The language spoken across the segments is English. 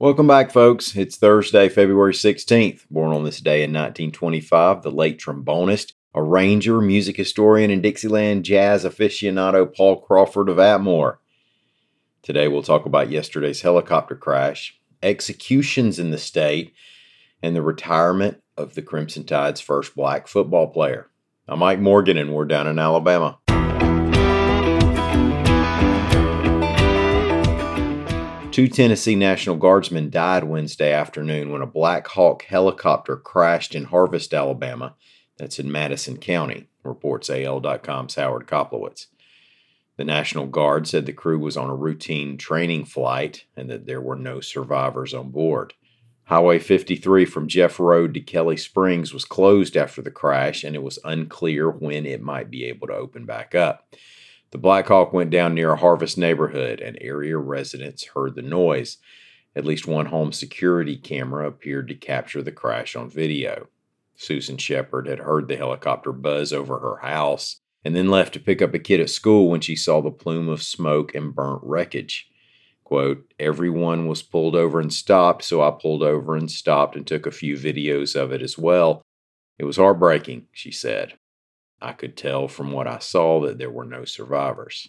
Welcome back, folks. It's Thursday, February 16th. Born on this day in 1925, the late trombonist, arranger, music historian, and Dixieland jazz aficionado Paul Crawford of Atmore. Today, we'll talk about yesterday's helicopter crash, executions in the state, and the retirement of the Crimson Tide's first black football player. I'm Mike Morgan, and we're down in Alabama. Two Tennessee National Guardsmen died Wednesday afternoon when a Black Hawk helicopter crashed in Harvest, Alabama. That's in Madison County, reports AL.com's Howard Koplowitz. The National Guard said the crew was on a routine training flight and that there were no survivors on board. Highway 53 from Jeff Road to Kelly Springs was closed after the crash, and it was unclear when it might be able to open back up. The Black Hawk went down near a Harvest neighborhood, and area residents heard the noise. At least one home security camera appeared to capture the crash on video. Susan Shepard had heard the helicopter buzz over her house and then left to pick up a kid at school when she saw the plume of smoke and burnt wreckage. Quote, everyone was pulled over and stopped, so I pulled over and stopped and took a few videos of it as well. It was heartbreaking, she said. I could tell from what I saw that there were no survivors.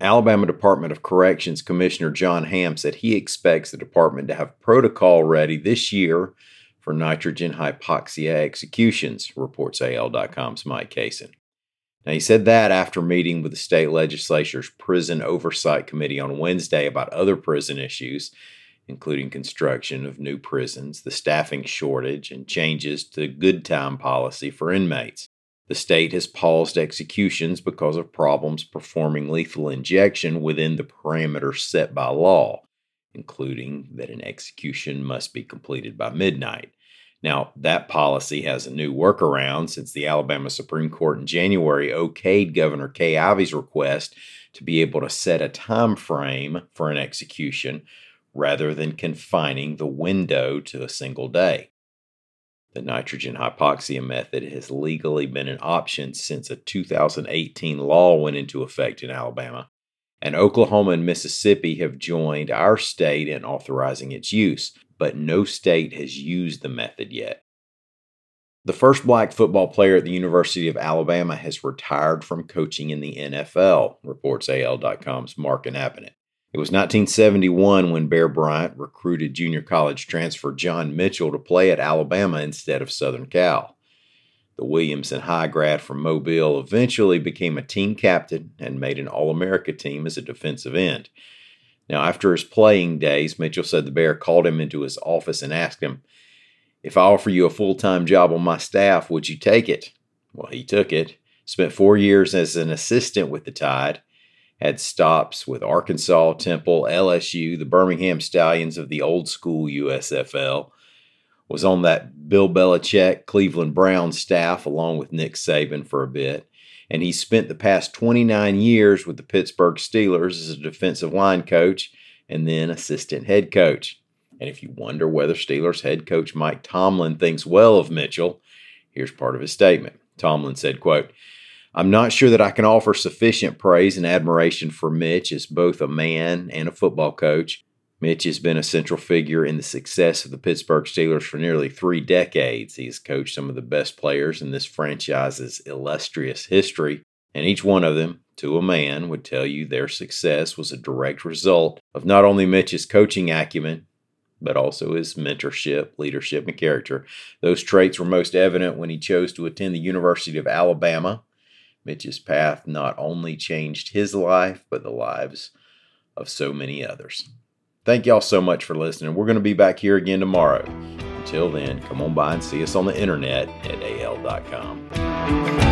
Alabama Department of Corrections Commissioner John Hamm said he expects the department to have protocol ready this year for nitrogen hypoxia executions, reports AL.com's Mike Cason. Now, he said that after meeting with the state legislature's Prison Oversight Committee on Wednesday about other prison issues, including construction of new prisons, the staffing shortage, and changes to good time policy for inmates. The state has paused executions because of problems performing lethal injection within the parameters set by law, including that an execution must be completed by midnight. Now, that policy has a new workaround since the Alabama Supreme Court in January okayed Governor Kay Ivey's request to be able to set a time frame for an execution rather than confining the window to a single day. The nitrogen hypoxia method has legally been an option since a 2018 law went into effect in Alabama, and Oklahoma and Mississippi have joined our state in authorizing its use, but no state has used the method yet. The first black football player at the University of Alabama has retired from coaching in the NFL, reports AL.com's Mark Inabinett. It was 1971 when Bear Bryant recruited junior college transfer John Mitchell to play at Alabama instead of Southern Cal. The Williamson High grad from Mobile eventually became a team captain and made an All America team as a defensive end. Now, after his playing days, Mitchell said the Bear called him into his office and asked him, If I offer you a full time job on my staff, would you take it? Well, he took it. Spent four years as an assistant with the Tide had stops with Arkansas, Temple, LSU, the Birmingham Stallions of the old school USFL. Was on that Bill Belichick, Cleveland Browns staff along with Nick Saban for a bit. And he spent the past 29 years with the Pittsburgh Steelers as a defensive line coach and then assistant head coach. And if you wonder whether Steelers head coach Mike Tomlin thinks well of Mitchell, here's part of his statement. Tomlin said, quote, I'm not sure that I can offer sufficient praise and admiration for Mitch as both a man and a football coach. Mitch has been a central figure in the success of the Pittsburgh Steelers for nearly three decades. He has coached some of the best players in this franchise's illustrious history, and each one of them, to a man, would tell you their success was a direct result of not only Mitch's coaching acumen, but also his mentorship, leadership, and character. Those traits were most evident when he chose to attend the University of Alabama Mitch's path not only changed his life, but the lives of so many others. Thank y'all so much for listening. We're going to be back here again tomorrow. Until then, come on by and see us on the internet at al.com.